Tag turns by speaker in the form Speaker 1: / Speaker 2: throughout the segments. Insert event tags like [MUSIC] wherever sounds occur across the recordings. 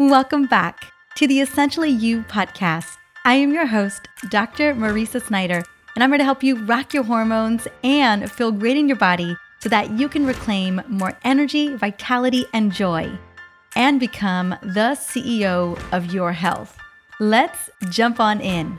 Speaker 1: Welcome back to the Essentially You podcast. I am your host, Dr. Mariza Snyder, and I'm here to help you rock your hormones and feel great in your body so that you can reclaim more energy, vitality, and joy and become the CEO of your health. Let's jump on in.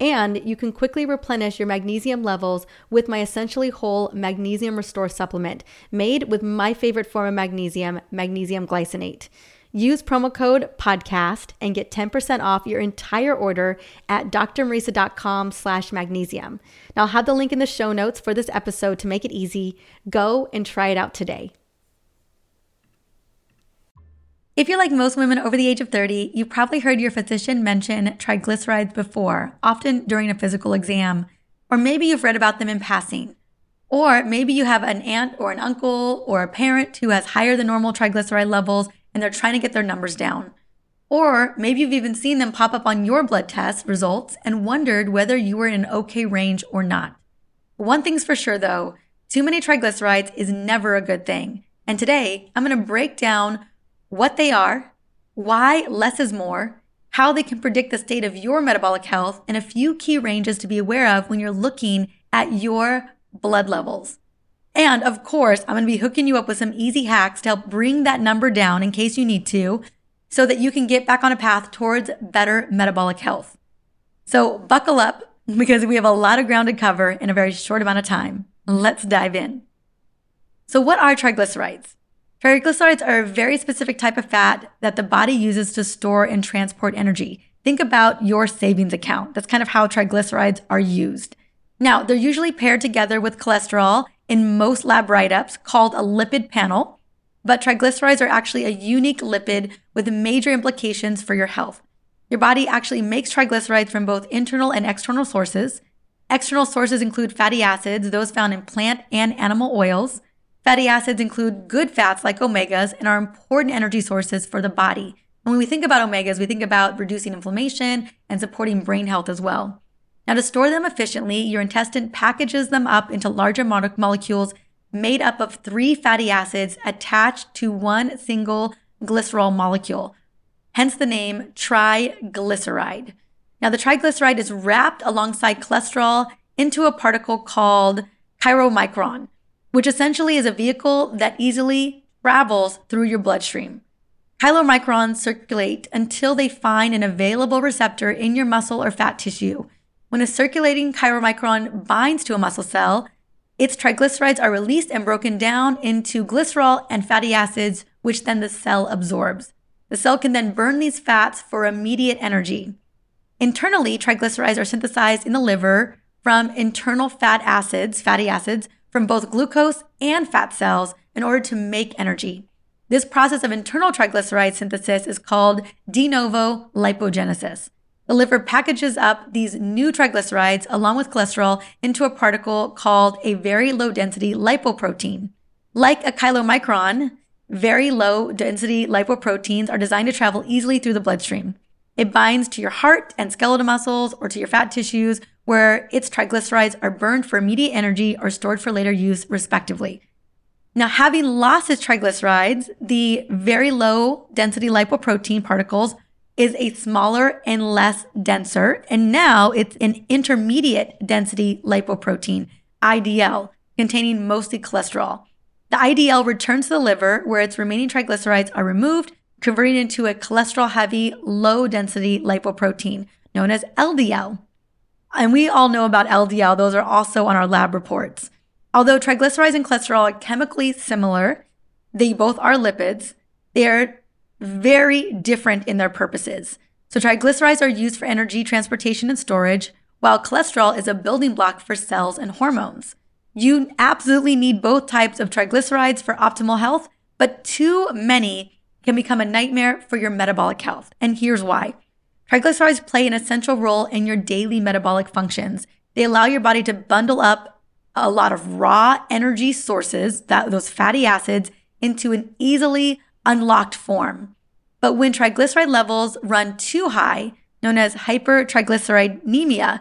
Speaker 1: And you can quickly replenish your magnesium levels with my essentially whole magnesium restore supplement made with my favorite form of magnesium, magnesium glycinate. Use promo code podcast and get 10% off your entire order at drmariza.com slash magnesium. Now I'll have the link in the show notes for this episode to make it easy. Go and try it out today. If you're like most women over the age of 30, you've probably heard your physician mention triglycerides before, often during a physical exam. Or maybe you've read about them in passing. Or maybe you have an aunt or an uncle or a parent who has higher than normal triglyceride levels and they're trying to get their numbers down. Or maybe you've even seen them pop up on your blood test results and wondered whether you were in an okay range or not. One thing's for sure though, too many triglycerides is never a good thing. And today I'm going to break down what they are, why less is more, how they can predict the state of your metabolic health, and a few key ranges to be aware of when you're looking at your blood levels. And of course, I'm going to be hooking you up with some easy hacks to help bring that number down in case you need to, so that you can get back on a path towards better metabolic health. So buckle up [LAUGHS] because we have a lot of ground to cover in a very short amount of time. Let's dive in. So what are triglycerides? Triglycerides are a very specific type of fat that the body uses to store and transport energy. Think about your savings account. That's kind of how triglycerides are used. Now, they're usually paired together with cholesterol in most lab write ups called a lipid panel, but triglycerides are actually a unique lipid with major implications for your health. Your body actually makes triglycerides from both internal and external sources. External sources include fatty acids, those found in plant and animal oils. Fatty acids include good fats like omegas and are important energy sources for the body. And when we think about omegas, we think about reducing inflammation and supporting brain health as well. Now, to store them efficiently, your intestine packages them up into larger molecules made up of three fatty acids attached to one single glycerol molecule. Hence the name triglyceride. Now, the triglyceride is wrapped alongside cholesterol into a particle called chylomicron which essentially is a vehicle that easily travels through your bloodstream. Chylomicrons circulate until they find an available receptor in your muscle or fat tissue. When a circulating chylomicron binds to a muscle cell, its triglycerides are released and broken down into glycerol and fatty acids, which then the cell absorbs. The cell can then burn these fats for immediate energy. Internally, triglycerides are synthesized in the liver from internal fat acids, fatty acids, from both glucose and fat cells in order to make energy. This process of internal triglyceride synthesis is called de novo lipogenesis. The liver packages up these new triglycerides along with cholesterol into a particle called a very low density lipoprotein. Like a chylomicron, very low density lipoproteins are designed to travel easily through the bloodstream. It binds to your heart and skeletal muscles or to your fat tissues where its triglycerides are burned for immediate energy or stored for later use, respectively. Now, having lost its triglycerides, the very low density lipoprotein particles is a smaller and less denser, and now it's an intermediate density lipoprotein, IDL, containing mostly cholesterol. The IDL returns to the liver where its remaining triglycerides are removed, converting into a cholesterol heavy, low density lipoprotein known as LDL. And we all know about LDL, those are also on our lab reports. Although triglycerides and cholesterol are chemically similar, they both are lipids, they're very different in their purposes. So, triglycerides are used for energy transportation and storage, while cholesterol is a building block for cells and hormones. You absolutely need both types of triglycerides for optimal health, but too many can become a nightmare for your metabolic health. And here's why. Triglycerides play an essential role in your daily metabolic functions. They allow your body to bundle up a lot of raw energy sources, that those fatty acids, into an easily unlocked form. But when triglyceride levels run too high, known as hypertriglyceridemia,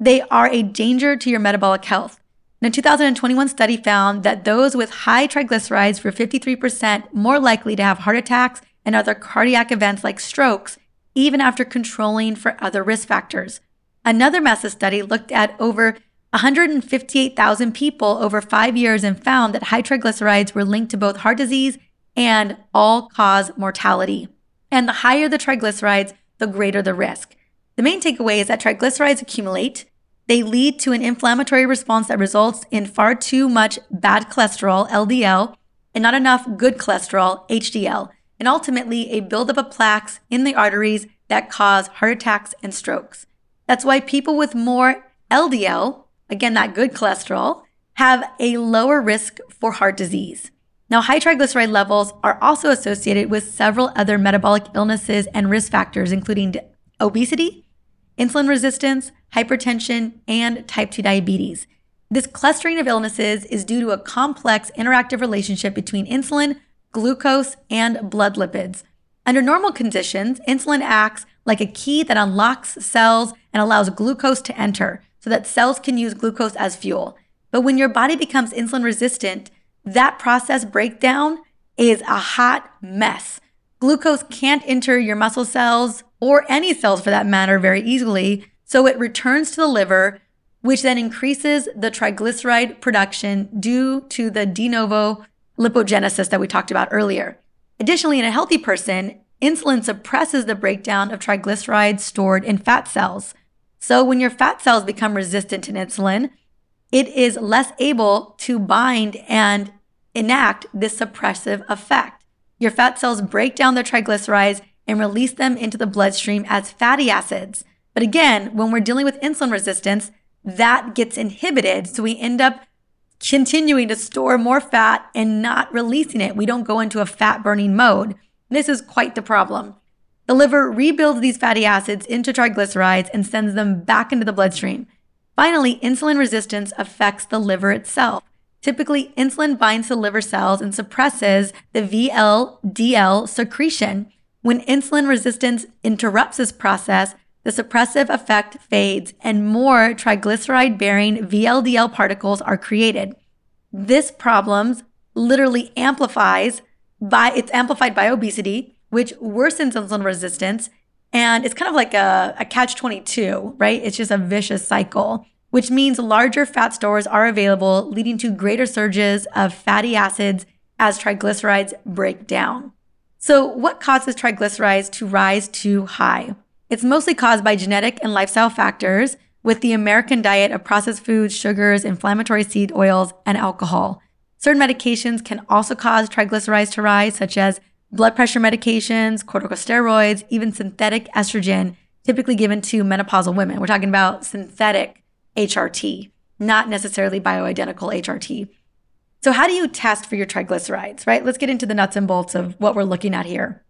Speaker 1: they are a danger to your metabolic health. A 2021 study found that those with high triglycerides were 53% more likely to have heart attacks and other cardiac events like strokes, even after controlling for other risk factors. Another massive study looked at over 158,000 people over five years and found that high triglycerides were linked to both heart disease and all cause mortality. And the higher the triglycerides, the greater the risk. The main takeaway is that triglycerides accumulate. They lead to an inflammatory response that results in far too much bad cholesterol, LDL, and not enough good cholesterol, HDL, and ultimately a buildup of plaques in the arteries that cause heart attacks and strokes. That's why people with more LDL, again, that good cholesterol, have a lower risk for heart disease. Now, high triglyceride levels are also associated with several other metabolic illnesses and risk factors, including obesity, insulin resistance, hypertension, and type 2 diabetes. This clustering of illnesses is due to a complex interactive relationship between insulin, glucose, and blood lipids. Under normal conditions, insulin acts like a key that unlocks cells and allows glucose to enter so that cells can use glucose as fuel. But when your body becomes insulin resistant, that process breakdown is a hot mess. Glucose can't enter your muscle cells or any cells for that matter very easily, so it returns to the liver, which then increases the triglyceride production due to the de novo lipogenesis that we talked about earlier. Additionally, in a healthy person, insulin suppresses the breakdown of triglycerides stored in fat cells. So when your fat cells become resistant to insulin, it is less able to bind and enact this suppressive effect. Your fat cells break down the triglycerides and release them into the bloodstream as fatty acids. But again, when we're dealing with insulin resistance, that gets inhibited. So we end up continuing to store more fat and not releasing it. We don't go into a fat burning mode. This is quite the problem. The liver rebuilds these fatty acids into triglycerides and sends them back into the bloodstream. Finally, insulin resistance affects the liver itself. Typically, insulin binds to liver cells and suppresses the VLDL secretion. When insulin resistance interrupts this process, the suppressive effect fades and more triglyceride bearing VLDL particles are created. This problem literally amplifies by it's amplified by obesity, which worsens insulin resistance. And it's kind of like a, a catch 22, right? It's just a vicious cycle, which means larger fat stores are available, leading to greater surges of fatty acids as triglycerides break down. So, what causes triglycerides to rise too high? It's mostly caused by genetic and lifestyle factors, with the American diet of processed foods, sugars, inflammatory seed oils, and alcohol. Certain medications can also cause triglycerides to rise, such as blood pressure medications, corticosteroids, even synthetic estrogen, typically given to menopausal women. We're talking about synthetic HRT, not necessarily bioidentical HRT. So, how do you test for your triglycerides, right? Let's get into the nuts and bolts of what we're looking at here.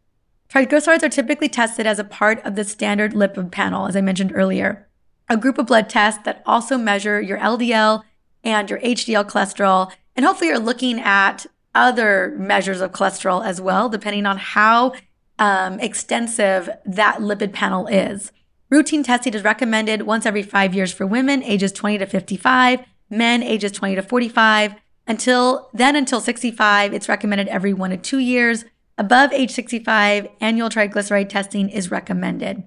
Speaker 1: Triglycerides are typically tested as a part of the standard lipid panel, as I mentioned earlier, a group of blood tests that also measure your LDL and your HDL cholesterol. And hopefully, you're looking at other measures of cholesterol as well, depending on how um, extensive that lipid panel is. Routine testing is recommended once every five years for women ages 20 to 55, men ages 20 to 45. Until then, until 65, it's recommended every one to two years. Above age 65, annual triglyceride testing is recommended.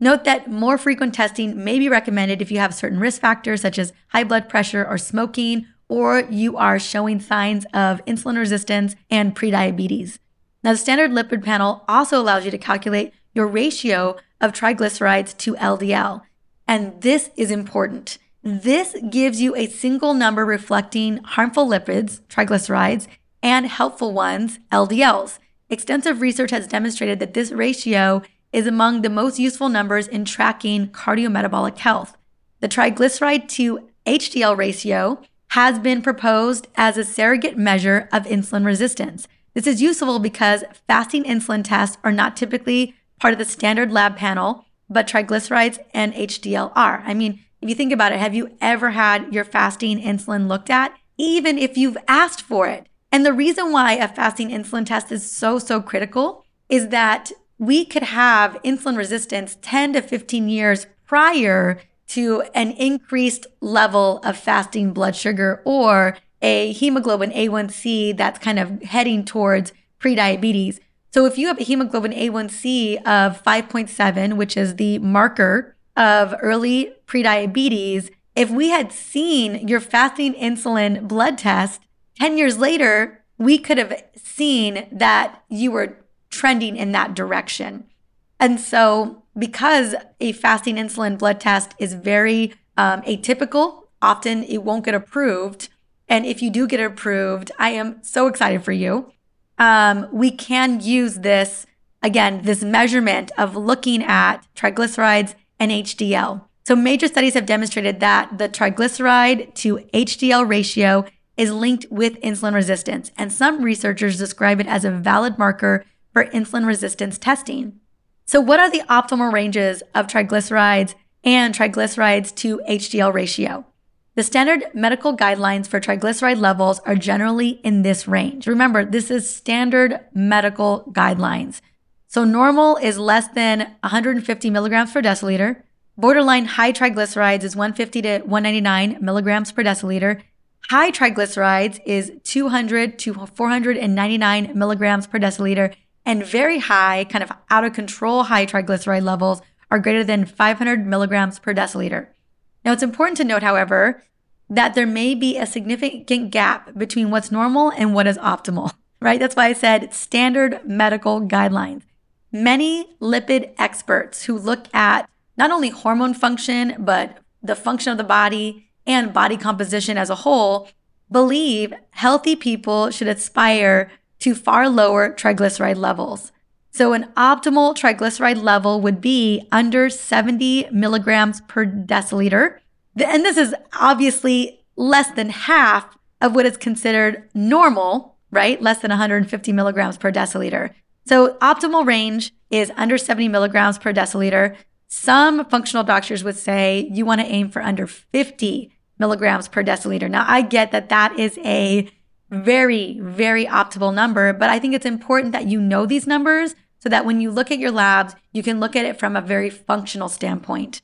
Speaker 1: Note that more frequent testing may be recommended if you have certain risk factors such as high blood pressure or smoking, or you are showing signs of insulin resistance and prediabetes. Now, the standard lipid panel also allows you to calculate your ratio of triglycerides to LDL. And this is important. This gives you a single number reflecting harmful lipids, triglycerides, and helpful ones, LDLs. Extensive research has demonstrated that this ratio is among the most useful numbers in tracking cardiometabolic health. The triglyceride to HDL ratio has been proposed as a surrogate measure of insulin resistance. This is useful because fasting insulin tests are not typically part of the standard lab panel, but triglycerides and HDL are. I mean, if you think about it, have you ever had your fasting insulin looked at? Even if you've asked for it. And the reason why a fasting insulin test is so, so critical is that we could have insulin resistance 10 to 15 years prior to an increased level of fasting blood sugar or a hemoglobin A1C that's kind of heading towards prediabetes. So if you have a hemoglobin A1C of 5.7, which is the marker of early prediabetes, if we had seen your fasting insulin blood test 10 years later, we could have seen that you were trending in that direction. And so, because a fasting insulin blood test is very um, atypical, often it won't get approved. And if you do get approved, I am so excited for you. Um, we can use this, again, this measurement of looking at triglycerides and HDL. So, major studies have demonstrated that the triglyceride to HDL ratio is linked with insulin resistance, and some researchers describe it as a valid marker for insulin resistance testing. So, what are the optimal ranges of triglycerides and triglycerides to HDL ratio? The standard medical guidelines for triglyceride levels are generally in this range. Remember, this is standard medical guidelines. So, normal is less than 150 milligrams per deciliter. Borderline high triglycerides is 150 to 199 milligrams per deciliter. High triglycerides is 200 to 499 milligrams per deciliter and very high, kind of out of control high triglyceride levels are greater than 500 milligrams per deciliter. Now, it's important to note, however, that there may be a significant gap between what's normal and what is optimal, [LAUGHS] right? That's why I said standard medical guidelines. Many lipid experts who look at not only hormone function, but the function of the body and body composition as a whole believe healthy people should aspire to far lower triglyceride levels. So, an optimal triglyceride level would be under 70 milligrams per deciliter. And this is obviously less than half of what is considered normal, right? Less than 150 milligrams per deciliter. So, optimal range is under 70 milligrams per deciliter. Some functional doctors would say you want to aim for under 50 milligrams per deciliter. Now, I get that that is a very, very optimal number. But I think it's important that you know these numbers so that when you look at your labs, you can look at it from a very functional standpoint.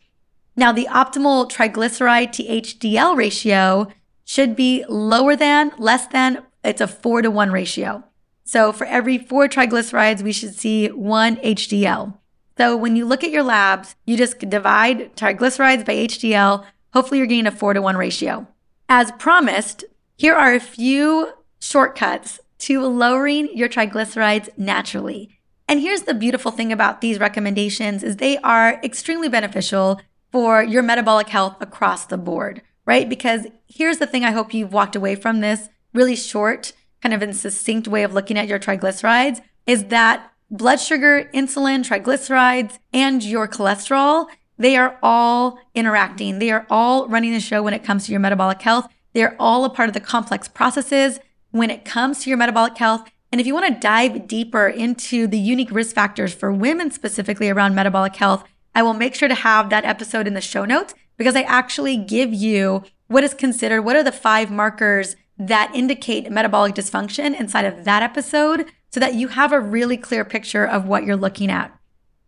Speaker 1: Now, the optimal triglyceride to HDL ratio should be lower than, less than, it's a four to one ratio. So for every four triglycerides, we should see one HDL. So when you look at your labs, you just divide triglycerides by HDL. Hopefully, you're getting a four to one ratio. As promised, here are a few shortcuts to lowering your triglycerides naturally. And here's the beautiful thing about these recommendations is they are extremely beneficial for your metabolic health across the board, right? Because here's the thing I hope you've walked away from this really short, kind of in succinct way of looking at your triglycerides is that blood sugar, insulin, triglycerides, and your cholesterol, they are all interacting. They are all running the show when it comes to your metabolic health. They're all a part of the complex processes when it comes to your metabolic health. And if you want to dive deeper into the unique risk factors for women specifically around metabolic health, I will make sure to have that episode in the show notes because I actually give you what is considered, what are the five markers that indicate metabolic dysfunction inside of that episode so that you have a really clear picture of what you're looking at.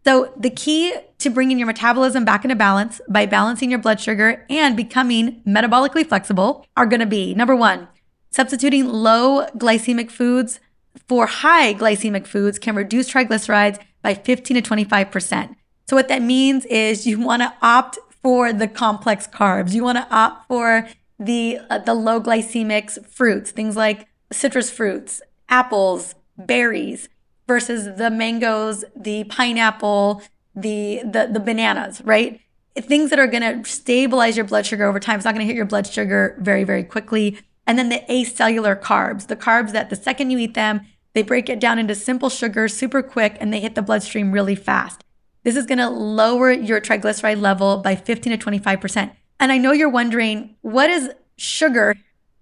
Speaker 1: So, the key to bringing your metabolism back into balance by balancing your blood sugar and becoming metabolically flexible are going to be number one, Substituting low glycemic foods for high glycemic foods can reduce triglycerides by 15 to 25%. So, what that means is you want to opt for the complex carbs. You want to opt for the, uh, the low glycemic fruits, things like citrus fruits, apples, berries, versus the mangoes, the pineapple, the, the, the bananas, right? Things that are going to stabilize your blood sugar over time. It's not going to hit your blood sugar very, very quickly. And then the acellular carbs, the carbs that the second you eat them, they break it down into simple sugars super quick and they hit the bloodstream really fast. This is going to lower your triglyceride level by 15 to 25%. And I know you're wondering, what is sugar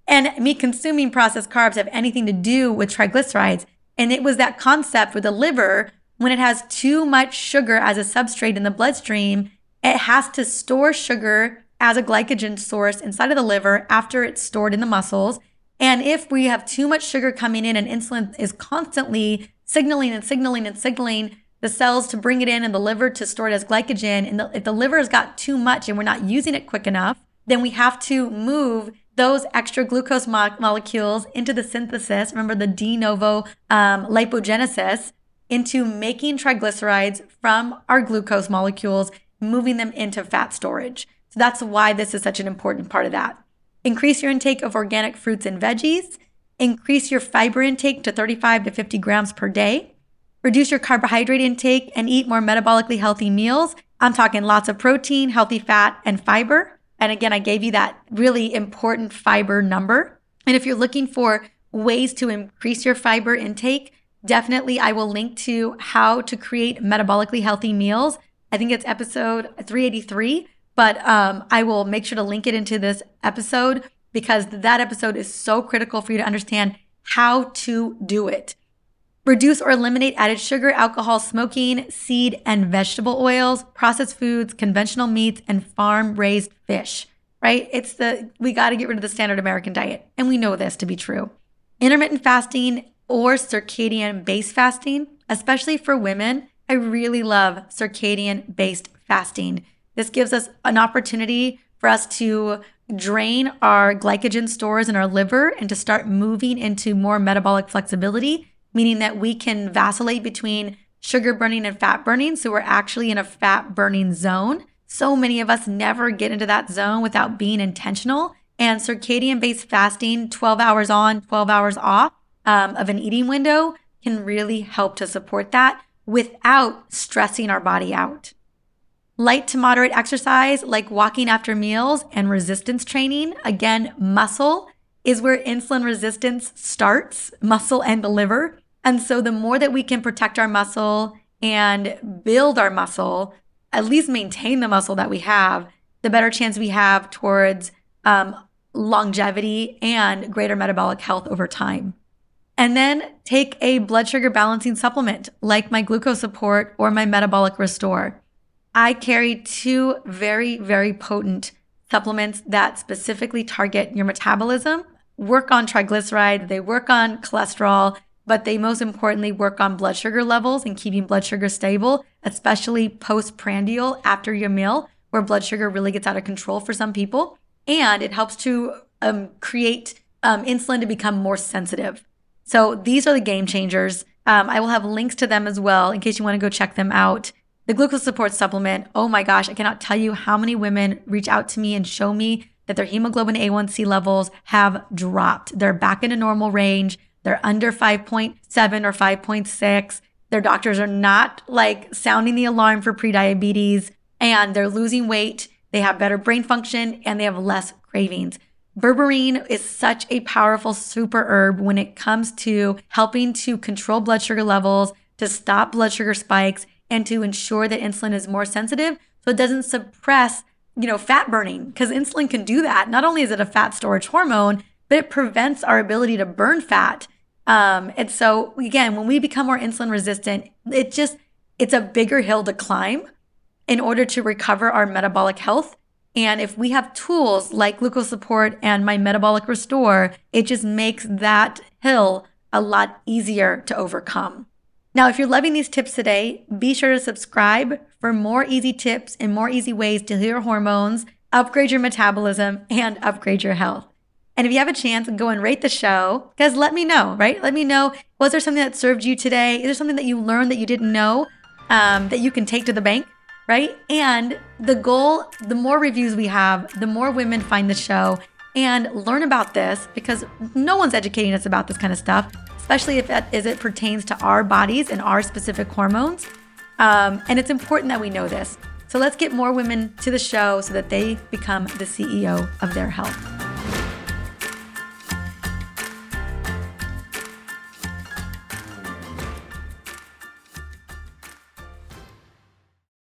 Speaker 1: and me consuming processed carbs have anything to do with triglycerides? And it was that concept where the liver when it has too much sugar as a substrate in the bloodstream, it has to store sugar as a glycogen source inside of the liver after it's stored in the muscles. And if we have too much sugar coming in and insulin is constantly signaling and signaling and signaling the cells to bring it in and the liver to store it as glycogen, and the, if the liver has got too much and we're not using it quick enough, then we have to move those extra glucose mo- molecules into the synthesis. Remember the de novo um, lipogenesis into making triglycerides from our glucose molecules, moving them into fat storage. So that's why this is such an important part of that. Increase your intake of organic fruits and veggies. Increase your fiber intake to 35 to 50 grams per day. Reduce your carbohydrate intake and eat more metabolically healthy meals. I'm talking lots of protein, healthy fat, and fiber. And again, I gave you that really important fiber number. And if you're looking for ways to increase your fiber intake, definitely I will link to how to create metabolically healthy meals. I think it's episode 383, but um, I will make sure to link it into this episode because that episode is so critical for you to understand how to do it. Reduce or eliminate added sugar, alcohol, smoking, seed and vegetable oils, processed foods, conventional meats, and farm raised fish, right? It's the, we got to get rid of the standard American diet. And we know this to be true. Intermittent fasting or circadian based fasting, especially for women, I really love circadian based fasting. This gives us an opportunity for us to drain our glycogen stores in our liver and to start moving into more metabolic flexibility meaning that we can vacillate between sugar burning and fat burning. So we're actually in a fat burning zone. So many of us never get into that zone without being intentional. And circadian based fasting, 12 hours on, 12 hours off um, of an eating window, can really help to support that without stressing our body out. Light to moderate exercise like walking after meals and resistance training, again, muscle is where insulin resistance starts, muscle and the liver. And so the more that we can protect our muscle and build our muscle, at least maintain the muscle that we have, the better chance we have towards um, longevity and greater metabolic health over time. And then take a blood sugar balancing supplement like my glucose support or my metabolic restore. I carry two very, very potent supplements that specifically target your metabolism, work on triglyceride, they work on cholesterol, but they most importantly work on blood sugar levels and keeping blood sugar stable, especially postprandial after your meal, where blood sugar really gets out of control for some people. And it helps to um, create um, insulin to become more sensitive. So these are the game changers. Um, I will have links to them as well in case you want to go check them out. The glucose support supplement, oh my gosh, I cannot tell you how many women reach out to me and show me that their hemoglobin A1C levels have dropped. They're back in a normal range. They're under 5.7 or 5.6. Their doctors are not like sounding the alarm for prediabetes and they're losing weight. They have better brain function and they have less cravings. Berberine is such a powerful super herb when it comes to helping to control blood sugar levels, to stop blood sugar spikes, and to ensure that insulin is more sensitive so it doesn't suppress, you know, fat burning because insulin can do that. Not only is it a fat storage hormone, but it prevents our ability to burn fat. Um, and so again, when we become more insulin resistant, it just it's a bigger hill to climb in order to recover our metabolic health. And if we have tools like glucose support and my metabolic restore, it just makes that hill a lot easier to overcome. Now, if you're loving these tips today, be sure to subscribe for more easy tips and more easy ways to heal your hormones, upgrade your metabolism, and upgrade your health. And if you have a chance, go and rate the show. Guys, let me know, right? Let me know was there something that served you today? Is there something that you learned that you didn't know um, that you can take to the bank, right? And the goal the more reviews we have, the more women find the show and learn about this because no one's educating us about this kind of stuff especially if it, it pertains to our bodies and our specific hormones. Um, and it's important that we know this. So let's get more women to the show so that they become the CEO of their health.